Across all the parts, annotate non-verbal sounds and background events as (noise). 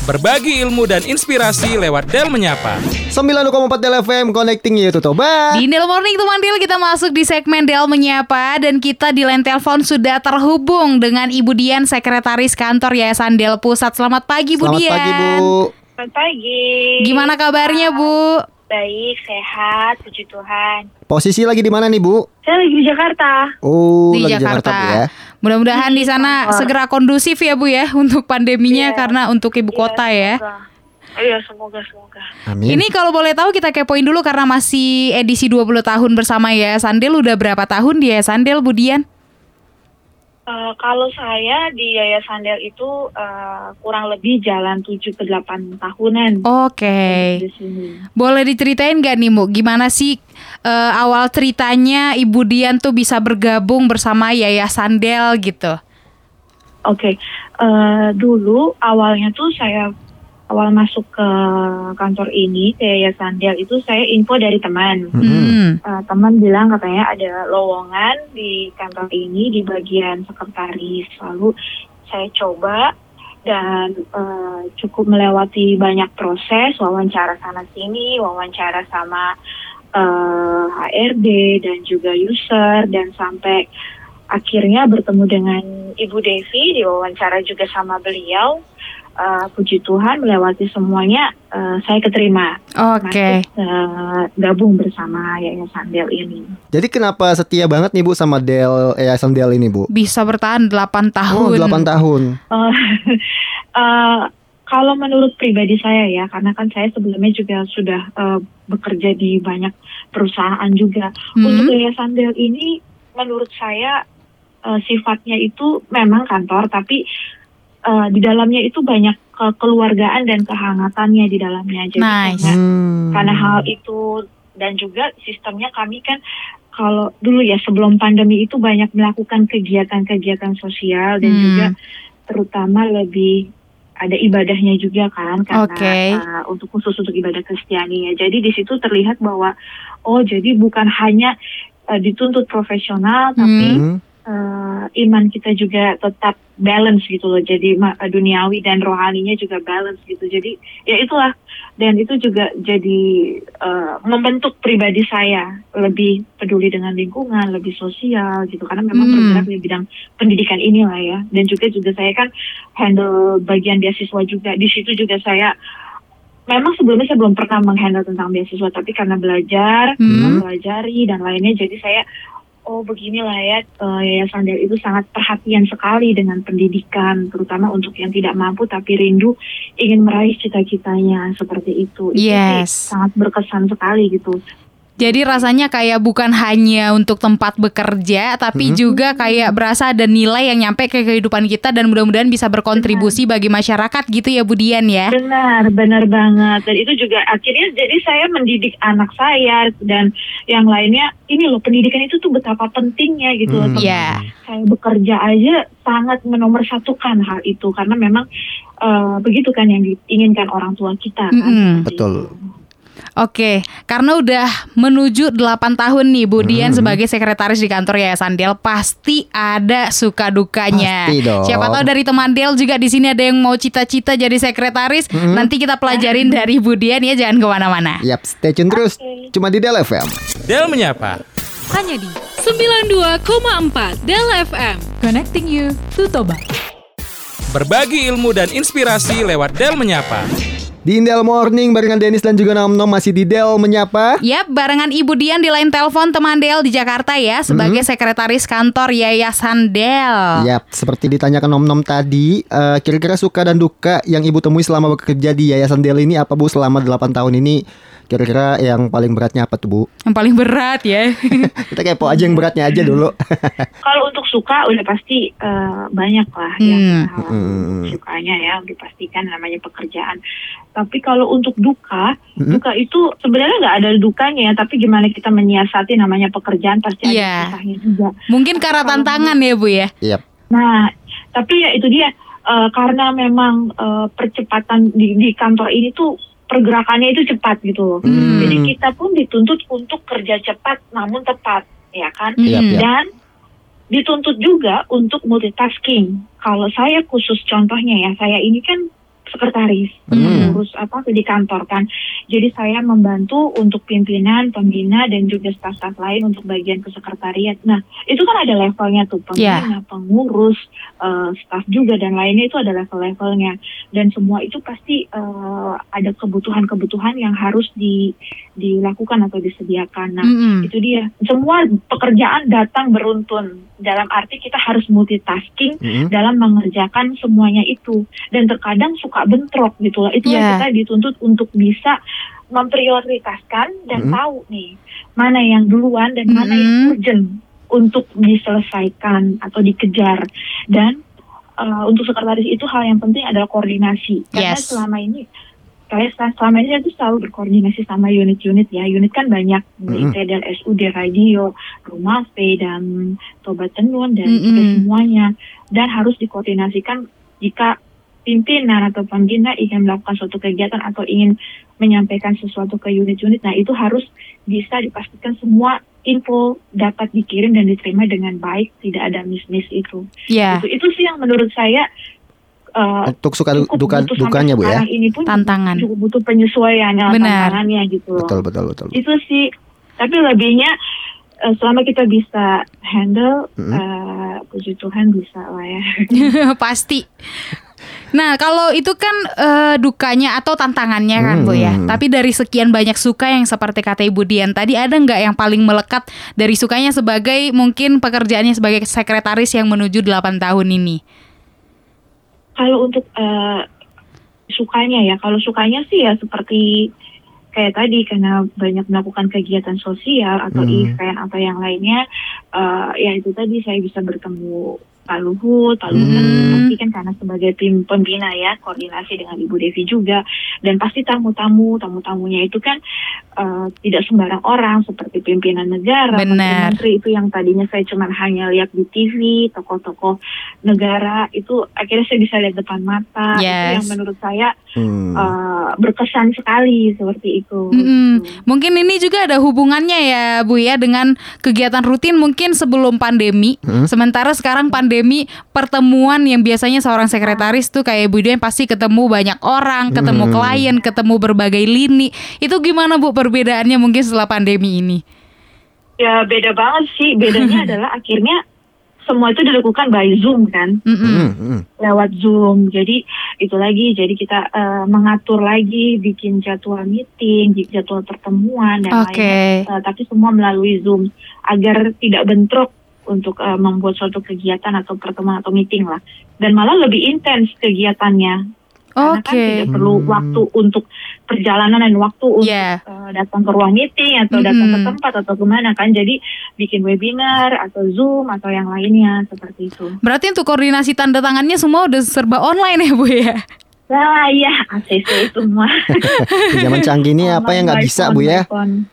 Berbagi ilmu dan inspirasi lewat Del Menyapa. 9,4 Del FM Connecting you to Toba. Di Del Morning itu Mandil kita masuk di segmen Del Menyapa dan kita di line telepon sudah terhubung dengan Ibu Dian Sekretaris Kantor Yayasan Del Pusat. Selamat pagi Bu Selamat Dian. pagi Bu. Selamat pagi. Gimana kabarnya Bu? Baik, sehat, puji Tuhan. Posisi lagi di mana nih Bu? Saya lagi di Jakarta. Oh, di lagi Jakarta. Bu ya. Mudah-mudahan di sana kantor. segera kondusif ya Bu ya untuk pandeminya Iya. karena untuk ibu kota ya. Semoga. Iya, semoga semoga. Amin. Ini kalau boleh tahu kita kepoin dulu karena masih edisi 20 tahun bersama ya Sandel udah berapa tahun dia Sandel Bu Dian? Eh, kalau saya di Yayasan Del itu eh, kurang lebih jalan 7 ke 8 tahunan Oke. di sini. Boleh diceritain gak nih Bu, gimana sih eh, awal ceritanya Ibu Dian tuh bisa bergabung bersama Yayasan Del gitu? Oke, eh, dulu awalnya tuh saya awal masuk ke kantor ini ke Yayasan Del itu saya info dari teman. Hmm. Eh, teman bilang katanya ada lowongan di kantor ini di bagian sekretaris. Lalu saya coba dan eh, cukup melewati banyak proses wawancara sana sini, wawancara sama eh, HRD dan juga user dan sampai akhirnya bertemu dengan Ibu Devi diwawancara juga sama beliau. Eh, puji Tuhan melewati semuanya eh, saya keterima Oke. masuk eh, gabung bersama Yayasan Del ini. Jadi kenapa setia banget nih Bu sama Del Yayasan Del ini Bu? Bisa bertahan 8 tahun. Oh, 8 tahun. (laughs) Eh, eh, kalau menurut pribadi saya ya, karena kan saya sebelumnya juga sudah eh, bekerja di banyak perusahaan juga. Hmm. Untuk Yayasan Del ini, menurut saya eh, sifatnya itu memang kantor, tapi eh, di dalamnya itu banyak kekeluargaan dan kehangatannya di dalamnya. Jadi Nice. karena Hmm. karena hal itu dan juga sistemnya kami kan kalau dulu ya sebelum pandemi itu banyak melakukan kegiatan-kegiatan sosial dan Hmm. juga terutama lebih ada ibadahnya juga kan karena Oke. uh, untuk khusus untuk ibadah Kristiani ya. Jadi di situ terlihat bahwa oh jadi bukan hanya uh, dituntut profesional tapi Hmm. Uh, iman kita juga tetap balance gitu loh. Jadi ma- duniawi dan rohaninya juga balance gitu. Jadi ya itulah dan itu juga jadi uh, membentuk pribadi saya lebih peduli dengan lingkungan, lebih sosial gitu. Karena memang Hmm. bergerak di bidang pendidikan inilah ya. Dan juga juga saya kan handle bagian beasiswa juga. Di situ juga saya memang sebelumnya saya belum pernah menghandle tentang beasiswa, tapi karena belajar, Hmm. mempelajari dan lainnya, jadi saya oh beginilah ya eh, Yayasan Del itu sangat perhatian sekali dengan pendidikan, terutama untuk yang tidak mampu tapi rindu ingin meraih cita-citanya seperti itu. Itu Yes. sangat berkesan sekali gitu. Jadi rasanya kayak bukan hanya untuk tempat bekerja, tapi Hmm. juga kayak berasa ada nilai yang nyampe ke kehidupan kita dan mudah-mudahan bisa berkontribusi bagi masyarakat gitu ya Bu Dian ya. Benar, benar banget. Dan itu juga akhirnya jadi saya mendidik anak saya dan yang lainnya. Ini loh pendidikan itu tuh betapa pentingnya gitu loh. Hmm. Iya. Saya bekerja aja sangat menomorsatukan hal itu karena memang eh, begitu kan yang diinginkan orang tua kita kan. Betul. Oke, karena udah menuju 8 tahun nih Bu Dian Hmm. sebagai sekretaris di kantor Yayasan Del, pasti ada suka dukanya. Pasti dong. Siapa tahu dari teman Del juga di sini ada yang mau cita-cita jadi sekretaris. Hmm. Nanti kita pelajarin dari Bu Dian ya, jangan ke mana-mana. Yap, stay tune terus. Oke. Cuma di Del FM. Del Menyapa. Hanya di 92,4 Del FM. Connecting you to Toba. Berbagi ilmu dan inspirasi lewat Del Menyapa. Di Indel Morning barengan Dennis dan juga Nom Nom masih di Del menyapa. Yap, barengan Ibu Dian di line telepon teman Del di Jakarta ya sebagai sekretaris kantor Yayasan Del. Yap, seperti ditanyakan Nom Nom tadi, eh, kira-kira suka dan duka yang Ibu temui selama bekerja di Yayasan Del ini apa Bu selama 8 tahun ini? Kira-kira yang paling beratnya apa tuh Bu? Yang paling berat ya. (laughs) Kita kepo aja yang beratnya aja dulu. (laughs) Kalau untuk suka udah pasti eh, banyak lah Hmm. yang hal Hmm. sukanya ya dipastikan namanya pekerjaan. Tapi kalau untuk duka, Hmm. duka itu sebenarnya nggak ada dukanya ya, tapi gimana kita menyiasati namanya pekerjaan pasti Iya. ada susahnya juga. Mungkin karena tantangan ya Bu ya. Yap. Nah, tapi ya itu dia eh, karena memang eh, percepatan di, di kantor ini tuh pergerakannya itu cepat gitu loh. Hmm. Jadi kita pun dituntut untuk kerja cepat namun tepat, ya kan? Hmm. Yap, yap. Dan dituntut juga untuk multitasking. Kalau saya khusus contohnya ya, saya ini kan sekretaris, Hmm. urus apa di kantor kan. Jadi saya membantu untuk pimpinan, pembina dan juga staf-staf lain untuk bagian kesekretariat. Nah, itu kan ada levelnya tuh Ya. pembina, pengurus, eh, staf juga dan lainnya itu ada level-levelnya. Dan semua itu pasti eh, ada kebutuhan-kebutuhan yang harus di, dilakukan atau disediakan. Nah, Mm-mm. itu dia. Semua pekerjaan datang beruntun. Dalam arti kita harus multitasking Mm-mm. dalam mengerjakan semuanya itu dan terkadang suka bentrok gitu loh. Itu Yeah. yang kita dituntut untuk bisa memprioritaskan dan Mhm. tahu nih mana yang duluan dan mana yang Mhm. urgent untuk diselesaikan atau dikejar dan uh, untuk sekretaris itu hal yang penting adalah koordinasi karena Yes. selama ini saya sel- selama ini saya tuh selalu berkoordinasi sama unit-unit ya unit kan banyak Mhm. mm SUD Radio Rumah V dan Tobat Tenun dan juga Mhm. semuanya dan harus dikoordinasikan jika pimpinan atau pembina ingin melakukan suatu kegiatan atau ingin menyampaikan sesuatu ke unit-unit, nah itu harus bisa dipastikan semua info dapat dikirim dan diterima dengan baik, tidak ada miss-miss itu. Ya, Itu, itu sih yang menurut saya uh, Untuk suka duka dukanya bu ya. ini pun Tantangan. cukup butuh penyesuaian ya, Benar. tantangannya gitu loh. Betul betul betul. Itu sih, tapi lebihnya eh, selama kita bisa handle, Mhm. eh, puji Tuhan bisa lah ya. (laughs) pasti. Nah, kalau itu kan eh, dukanya atau tantangannya kan, Bu ya. Hmm. Tapi dari sekian banyak suka yang seperti kata Ibu Dian tadi, ada nggak yang paling melekat dari sukanya sebagai mungkin pekerjaannya sebagai sekretaris yang menuju 8 tahun ini? Kalau untuk eh, sukanya ya, kalau sukanya sih ya seperti kayak tadi karena banyak melakukan kegiatan sosial atau Hmm. event atau yang lainnya, eh, ya itu tadi saya bisa bertemu Pak Luhut, Pak Luhut kan Hmm. pasti kan karena sebagai tim pembina ya koordinasi dengan Ibu Devi juga dan pasti tamu-tamu tamu-tamunya itu kan eh, tidak sembarang orang seperti pimpinan negara, menteri itu yang tadinya saya cuma hanya lihat di TV, tokoh-tokoh negara itu akhirnya saya bisa lihat depan mata itu Yes. yang menurut saya Hmm. eh, berkesan sekali seperti itu. Gitu. Mungkin ini juga ada hubungannya ya Bu ya dengan kegiatan rutin mungkin sebelum pandemi. Hmm. Sementara sekarang pandemi pertemuan yang biasanya seorang sekretaris tuh kayak Bu Dian pasti ketemu banyak orang, ketemu Hmm. klien, ketemu berbagai lini. Itu gimana Bu perbedaannya mungkin setelah pandemi ini? Ya beda banget sih. Bedanya (laughs) adalah akhirnya semua itu dilakukan by Zoom kan. Hmm, hmm. lewat Zoom. Jadi itu lagi, jadi kita eh, mengatur lagi, bikin jadwal meeting, jadwal pertemuan dan Oke. lainnya. Eh, tapi semua melalui Zoom agar tidak bentrok untuk eh, membuat suatu kegiatan atau pertemuan atau meeting lah. Dan malah lebih intens kegiatannya. Karena kan tidak perlu Hmm. waktu untuk perjalanan dan waktu untuk Iya. eh, datang ke ruang meeting atau datang ke tempat atau ke mana kan. Jadi bikin webinar atau Zoom atau yang lainnya seperti itu. Berarti untuk koordinasi tanda tangannya semua udah serba online ya Bu ya? Nah iya ACC itu semua. (laughs) Di zaman canggih ini apa yang nggak bisa bu ya? phone.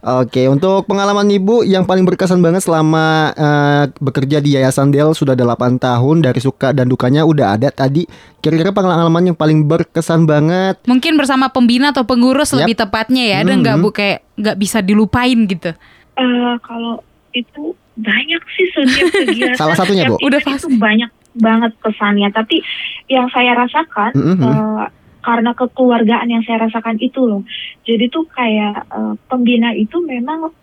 Oke, untuk pengalaman Ibu yang paling berkesan banget selama eh, bekerja di Yayasan Del sudah 8 tahun dari suka dan dukanya udah ada tadi. Kira-kira pengalaman yang paling berkesan banget. Mungkin bersama pembina atau pengurus Yap. lebih tepatnya ya. Ada nggak Mhm. Bu kayak nggak bisa dilupain gitu? Eh, kalau itu banyak sih setiap (laughs) kegiatan. Salah satunya, Bu. Udah pasti. itu banyak banget kesannya. Tapi yang saya rasakan Mhm. eh, karena kekeluargaan yang saya rasakan itu loh. Jadi tuh kayak eh, pembina itu memang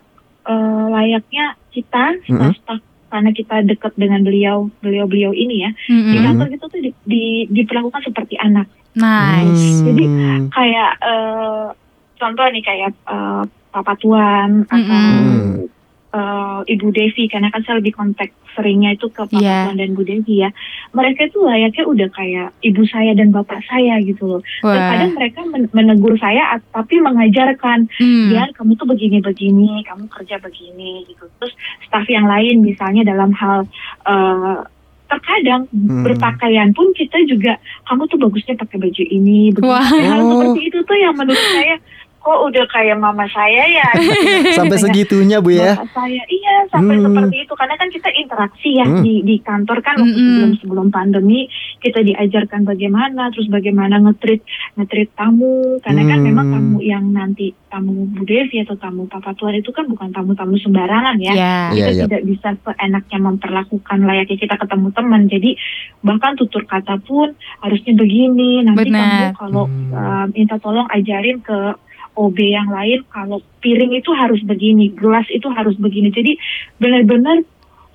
eh, layaknya kita Mhm. staf karena kita dekat dengan beliau beliau-beliau ini ya. Mm-mm. Di Mhm. kantor kita tuh di, di- diperlakukan seperti anak. Nice. Jadi, Hmm. kayak eh, contoh nih kayak eh, Papa Tuan atau Eh, Ibu Devi karena kan saya lebih kontak seringnya itu ke Iya. Tuan dan Bu Devi ya. Mereka itu layaknya udah kayak ibu saya dan bapak saya gitu loh. Wah. Terkadang mereka men- menegur saya tapi mengajarkan, Hmm. Dian kamu tuh begini-begini, kamu kerja begini gitu. Terus staf yang lain misalnya dalam hal eh, terkadang Hmm. berpakaian pun kita juga kamu tuh bagusnya pakai baju ini, begini. Wah. Hal Oh. seperti itu tuh yang menurut saya kok udah kayak mama saya ya (laughs) gitu. Sampai Kayak segitunya Bu ya. saya iya sampai Hmm. seperti itu karena kan kita interaksi ya Hmm. di di kantor kan waktu Mm-mm. sebelum sebelum pandemi kita diajarkan bagaimana terus bagaimana ngetrit ngetrit tamu karena kan Hmm. memang tamu yang nanti tamu Bu Devi atau tamu Papa Tuan itu kan bukan tamu-tamu sembarangan ya Ya. Iya, kita iya. tidak bisa seenaknya memperlakukan layaknya kita ketemu teman. Jadi bahkan tutur kata pun harusnya begini. Nanti Benar. kamu kalau Hmm. uh, minta tolong ajarin ke OB yang lain kalau piring itu harus begini, gelas itu harus begini. Jadi benar-benar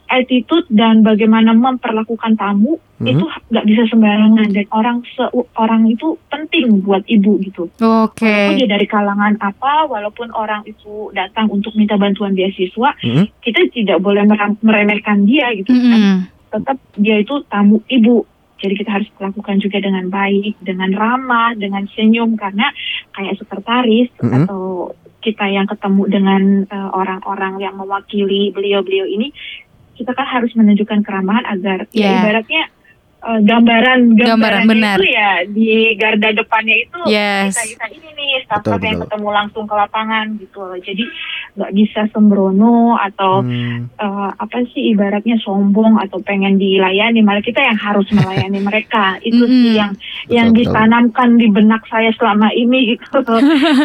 attitude dan bagaimana memperlakukan tamu Mhm. itu nggak bisa sembarangan dan orang se- orang itu penting buat ibu gitu. Oke. Walaupun dia dari kalangan apa, walaupun orang itu datang untuk minta bantuan beasiswa, Mhm. kita tidak boleh meremehkan dia gitu kan. Mm-mm. Tetap dia itu tamu ibu. Jadi kita harus lakukan juga dengan baik, dengan ramah, dengan senyum karena kayak sekretaris Mhm. atau kita yang ketemu dengan eh, orang-orang yang mewakili beliau-beliau ini, kita kan harus menunjukkan keramahan agar Ya. ya ibaratnya eh, gambaran Gambaran, benar. itu ya di garda depannya itu Yes. kita kita ini nih staff Betul, yang betul. ketemu langsung ke lapangan gitu loh. Jadi nggak bisa sembrono atau Hmm. eh, apa sih ibaratnya sombong atau pengen dilayani malah kita yang harus melayani (laughs) mereka itu Mm-mm. sih yang yang betul. ditanamkan di benak saya selama ini gitu. (laughs)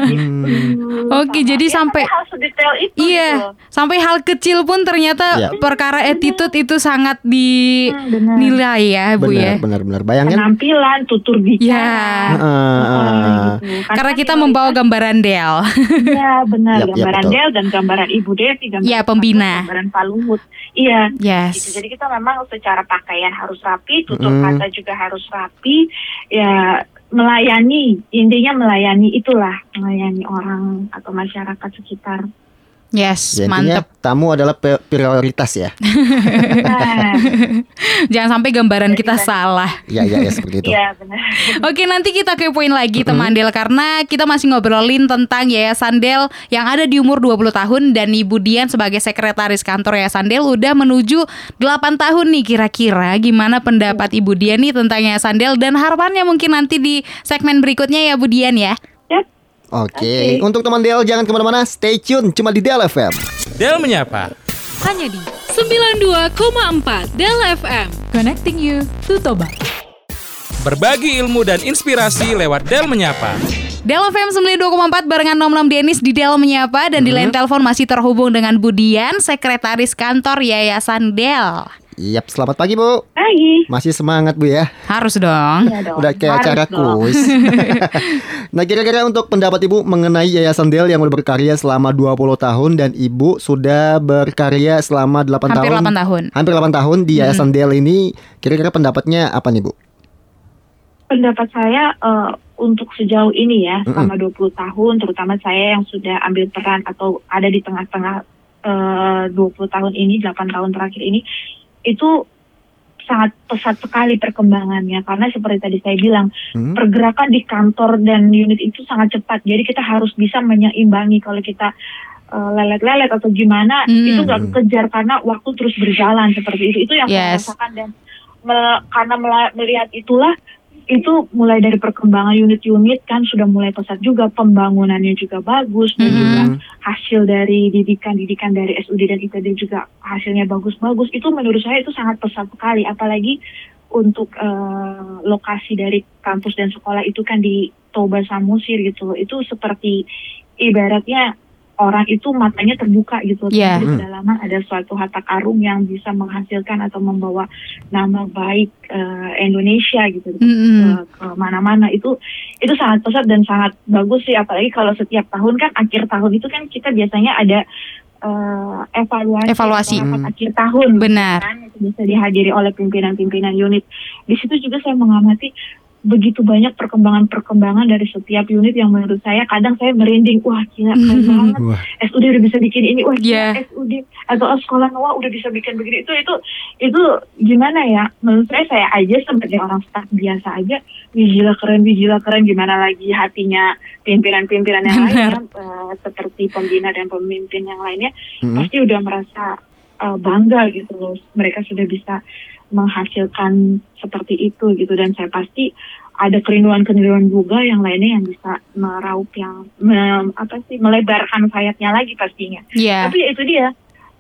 Hmm. Gitu. Oke, Sama- jadi ya, sampai- hal sedetail itu Iya, gitu. sampai hal kecil pun ternyata Iya. perkara attitude itu sangat Hmm, dinilai ya, Bu Benar, ya. benar, benar. Bayangin. penampilan tutur Ya. bicara Heeh, heeh. gitu. Karena kan kita membawa gambaran Del. Iya (laughs) benar yap, gambaran betul. Del dan gambaran Ibu Devi gambaran Iya, Pak pembina. Gambaran Pak Luhut iya gitu. Yes. Jadi kita memang secara pakaian harus rapi, tutur Mm. kata juga harus rapi, ya melayani intinya melayani itulah melayani orang atau masyarakat sekitar. Yes, Ya, intinya mantep. tamu adalah pe- prioritas ya. Nah, (laughs) Jangan sampai gambaran kita salah. Iya, iya, ya, seperti itu. iya benar. Oke, nanti kita kepoin lagi teman Del karena kita masih ngobrolin tentang Yayasan Del yang ada di umur 20 tahun dan Ibu Dian sebagai sekretaris kantor Yayasan Del udah menuju 8 tahun nih kira-kira gimana pendapat Ibu Dian nih tentang Yayasan Del dan harapannya mungkin nanti di segmen berikutnya ya Bu Dian ya. Oke, untuk teman Del jangan ke mana-mana, stay tune cuma di Del FM. Del menyapa. Hanya di 92,4 Del FM. Connecting you to Toba. Berbagi ilmu dan inspirasi lewat Del menyapa. Del FM 92,4 barengan Nom Nom Denis di Del Menyapa dan di line telepon masih terhubung dengan Bu Dian, sekretaris kantor Yayasan Del. Yap, selamat pagi Bu. Pagi. Masih semangat Bu ya. Harus dong. Dong. Udah kayak Harus acara kuis. (laughs) nah, kira-kira untuk pendapat Ibu mengenai Yayasan Del yang udah berkarya selama 20 tahun dan Ibu sudah berkarya selama 8 Hampir tahun. 8 tahun. Hampir 8 tahun di Yayasan Del ini, kira-kira pendapatnya apa nih Bu? pendapat saya eh, untuk sejauh ini ya Mm-mm. selama 20 tahun terutama saya yang sudah ambil peran atau ada di tengah-tengah eh, 20 tahun ini 8 tahun terakhir ini itu sangat pesat sekali perkembangannya karena seperti tadi saya bilang Hmm? pergerakan di kantor dan unit itu sangat cepat jadi kita harus bisa menyeimbangi kalau kita eh, lelet-lelet atau gimana Hmm. itu nggak kejar karena waktu terus berjalan seperti itu itu yang saya Yes. rasakan dan me- karena melihat itulah itu mulai dari perkembangan unit-unit kan sudah mulai pesat juga pembangunannya juga bagus dan Mhm. juga hasil dari didikan-didikan dari SUD dan ITD juga hasilnya bagus-bagus itu menurut saya itu sangat pesat sekali apalagi untuk eh, lokasi dari kampus dan sekolah itu kan di Toba Samosir gitu loh itu seperti ibaratnya orang itu matanya terbuka gitu Iya. Di kedalaman ada suatu harta karung yang bisa menghasilkan atau membawa nama baik eh, Indonesia gitu Mm-mm. ke, ke mana-mana itu itu sangat pesat dan sangat bagus sih apalagi kalau setiap tahun kan akhir tahun itu kan kita biasanya ada eh, evaluasi Evaluasi. Hmm. akhir tahun Benar. kan itu bisa dihadiri oleh pimpinan-pimpinan unit di situ juga saya mengamati begitu banyak perkembangan-perkembangan dari setiap unit yang menurut saya kadang saya merinding. Wah gila keren banget. Wah, SUD udah bisa bikin ini. Wah gila Iya. SUD atau oh, sekolah Noah udah bisa bikin begini. Itu itu itu gimana ya? Menurut saya saya aja sebagai orang staff biasa aja wih gila keren wih gila keren. Gimana lagi hatinya pimpinan-pimpinan yang lainnya eh, seperti pembina dan pemimpin yang lainnya hmm? pasti udah merasa eh, bangga gitu loh. Mereka sudah bisa menghasilkan seperti itu gitu dan saya pasti ada kerinduan-kerinduan juga yang lainnya yang bisa meraup yang me- apa sih melebarkan sayapnya lagi pastinya. Iya. Tapi ya itu dia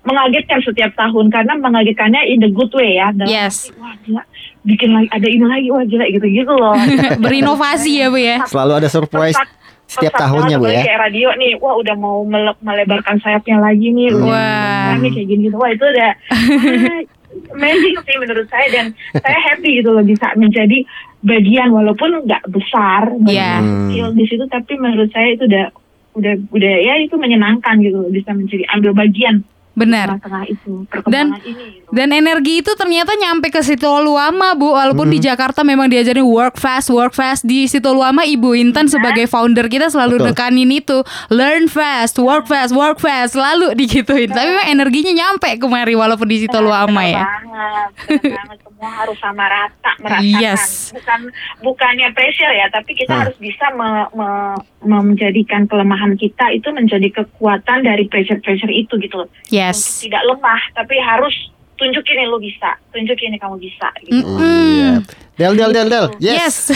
mengagetkan setiap tahun karena mengagetkannya in the good way ya. Dalam Yes. wah gila, bikin lagi ada ini lagi, wah gila gitu-gitu loh. (laughs) Berinovasi ya Bu ya. Selalu ada surprise Pesat- setiap tahunnya Bu ya. Kayak radio nih, wah udah mau mele- melebarkan sayapnya lagi nih. Wah. Ini kayak gini gitu. Wah itu udah ah, (laughs) amazing sih menurut saya dan saya happy gitu loh bisa menjadi bagian walaupun nggak besar, Iya. kecil di situ, tapi menurut saya itu udah udah udah ya itu menyenangkan gitu loh, bisa menjadi ambil bagian Benar. tengah-tengah itu perkembangan ini. Gitu. Dan energi itu ternyata nyampe ke situ Luama Bu Walaupun Hmm. di Jakarta memang diajarin work fast, work fast Di situ Luama Ibu Intan sebagai founder kita selalu Betul. nekanin itu Learn fast, work fast, work fast Selalu digituin Tapi memang energinya nyampe kemari walaupun di situ Luama Benar ya banget, banget. Semua harus sama rata merasakan. Yes. Bukan bukannya pressure ya, tapi kita Hmm. harus bisa me- me- menjadikan kelemahan kita itu menjadi kekuatan dari pressure-pressure itu gitu loh. Untuk Yes tidak lemah, tapi harus tunjukin nih lu bisa, tunjukin nih kamu bisa gitu. Mm-mm. Del del del del. Yes.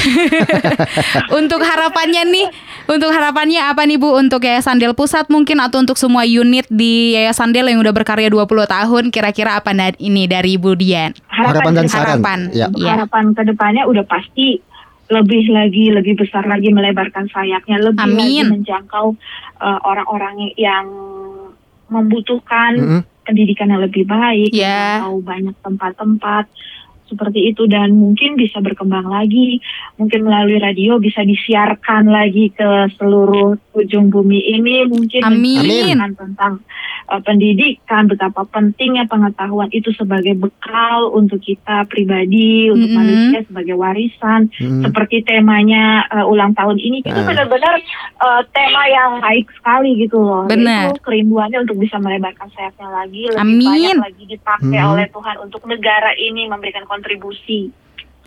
(laughs) untuk harapannya nih, untuk harapannya apa nih Bu untuk Yayasan Del Pusat mungkin atau untuk semua unit di Yayasan Del yang udah berkarya 20 tahun kira-kira apa ini dari Bu Dian? Harapan dan ke depan. saran. Harapan. Ya. Iya. harapan ke depannya udah pasti lebih lagi lebih besar lagi melebarkan sayapnya lebih Amin. lagi menjangkau uh, orang-orang yang membutuhkan Mm-mm. pendidikan yang lebih baik Ya. menjangkau banyak tempat-tempat seperti itu dan mungkin bisa berkembang lagi mungkin melalui radio bisa disiarkan lagi ke seluruh ujung bumi ini mungkin Amin. tentang uh, pendidikan betapa pentingnya pengetahuan itu sebagai bekal untuk kita pribadi untuk Mm-mm. manusia sebagai warisan Mm. seperti temanya uh, ulang tahun ini itu Ah. benar-benar uh, tema yang baik sekali gitu loh Benar. Yaitu kerinduannya untuk bisa melebarkan sayapnya lagi lebih Amin. banyak lagi dipakai Hmm. oleh Tuhan untuk negara ini memberikan kontribusi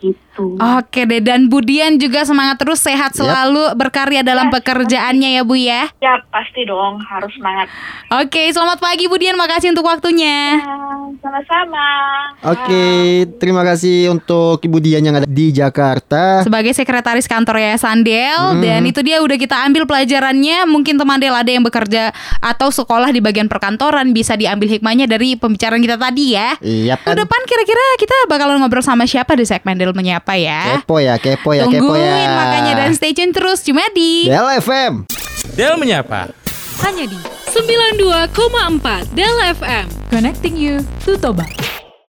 gitu. Oke deh dan Budian juga semangat terus sehat selalu berkarya dalam Ya, pekerjaannya ya Bu ya. ya pasti dong harus semangat. Oke, selamat pagi Budian, makasih untuk waktunya. Ah, sama-sama Oke, terima kasih untuk Ibu Dian yang ada di Jakarta. Sebagai sekretaris kantor Yayasan Del Hmm. dan itu dia udah kita ambil pelajarannya. Mungkin teman Del ada yang bekerja atau sekolah di bagian perkantoran bisa diambil hikmahnya dari pembicaraan kita tadi ya. Iya Ke kan? depan kira-kira kita bakalan ngobrol sama siapa di segmen Del menyapa ya. Kepo ya, kepo ya, kepo ya. Tungguin makanya dan stay tune terus cuma di Del FM. Del menyapa. Hanya di 92,4 Del FM. Connecting you to Toba.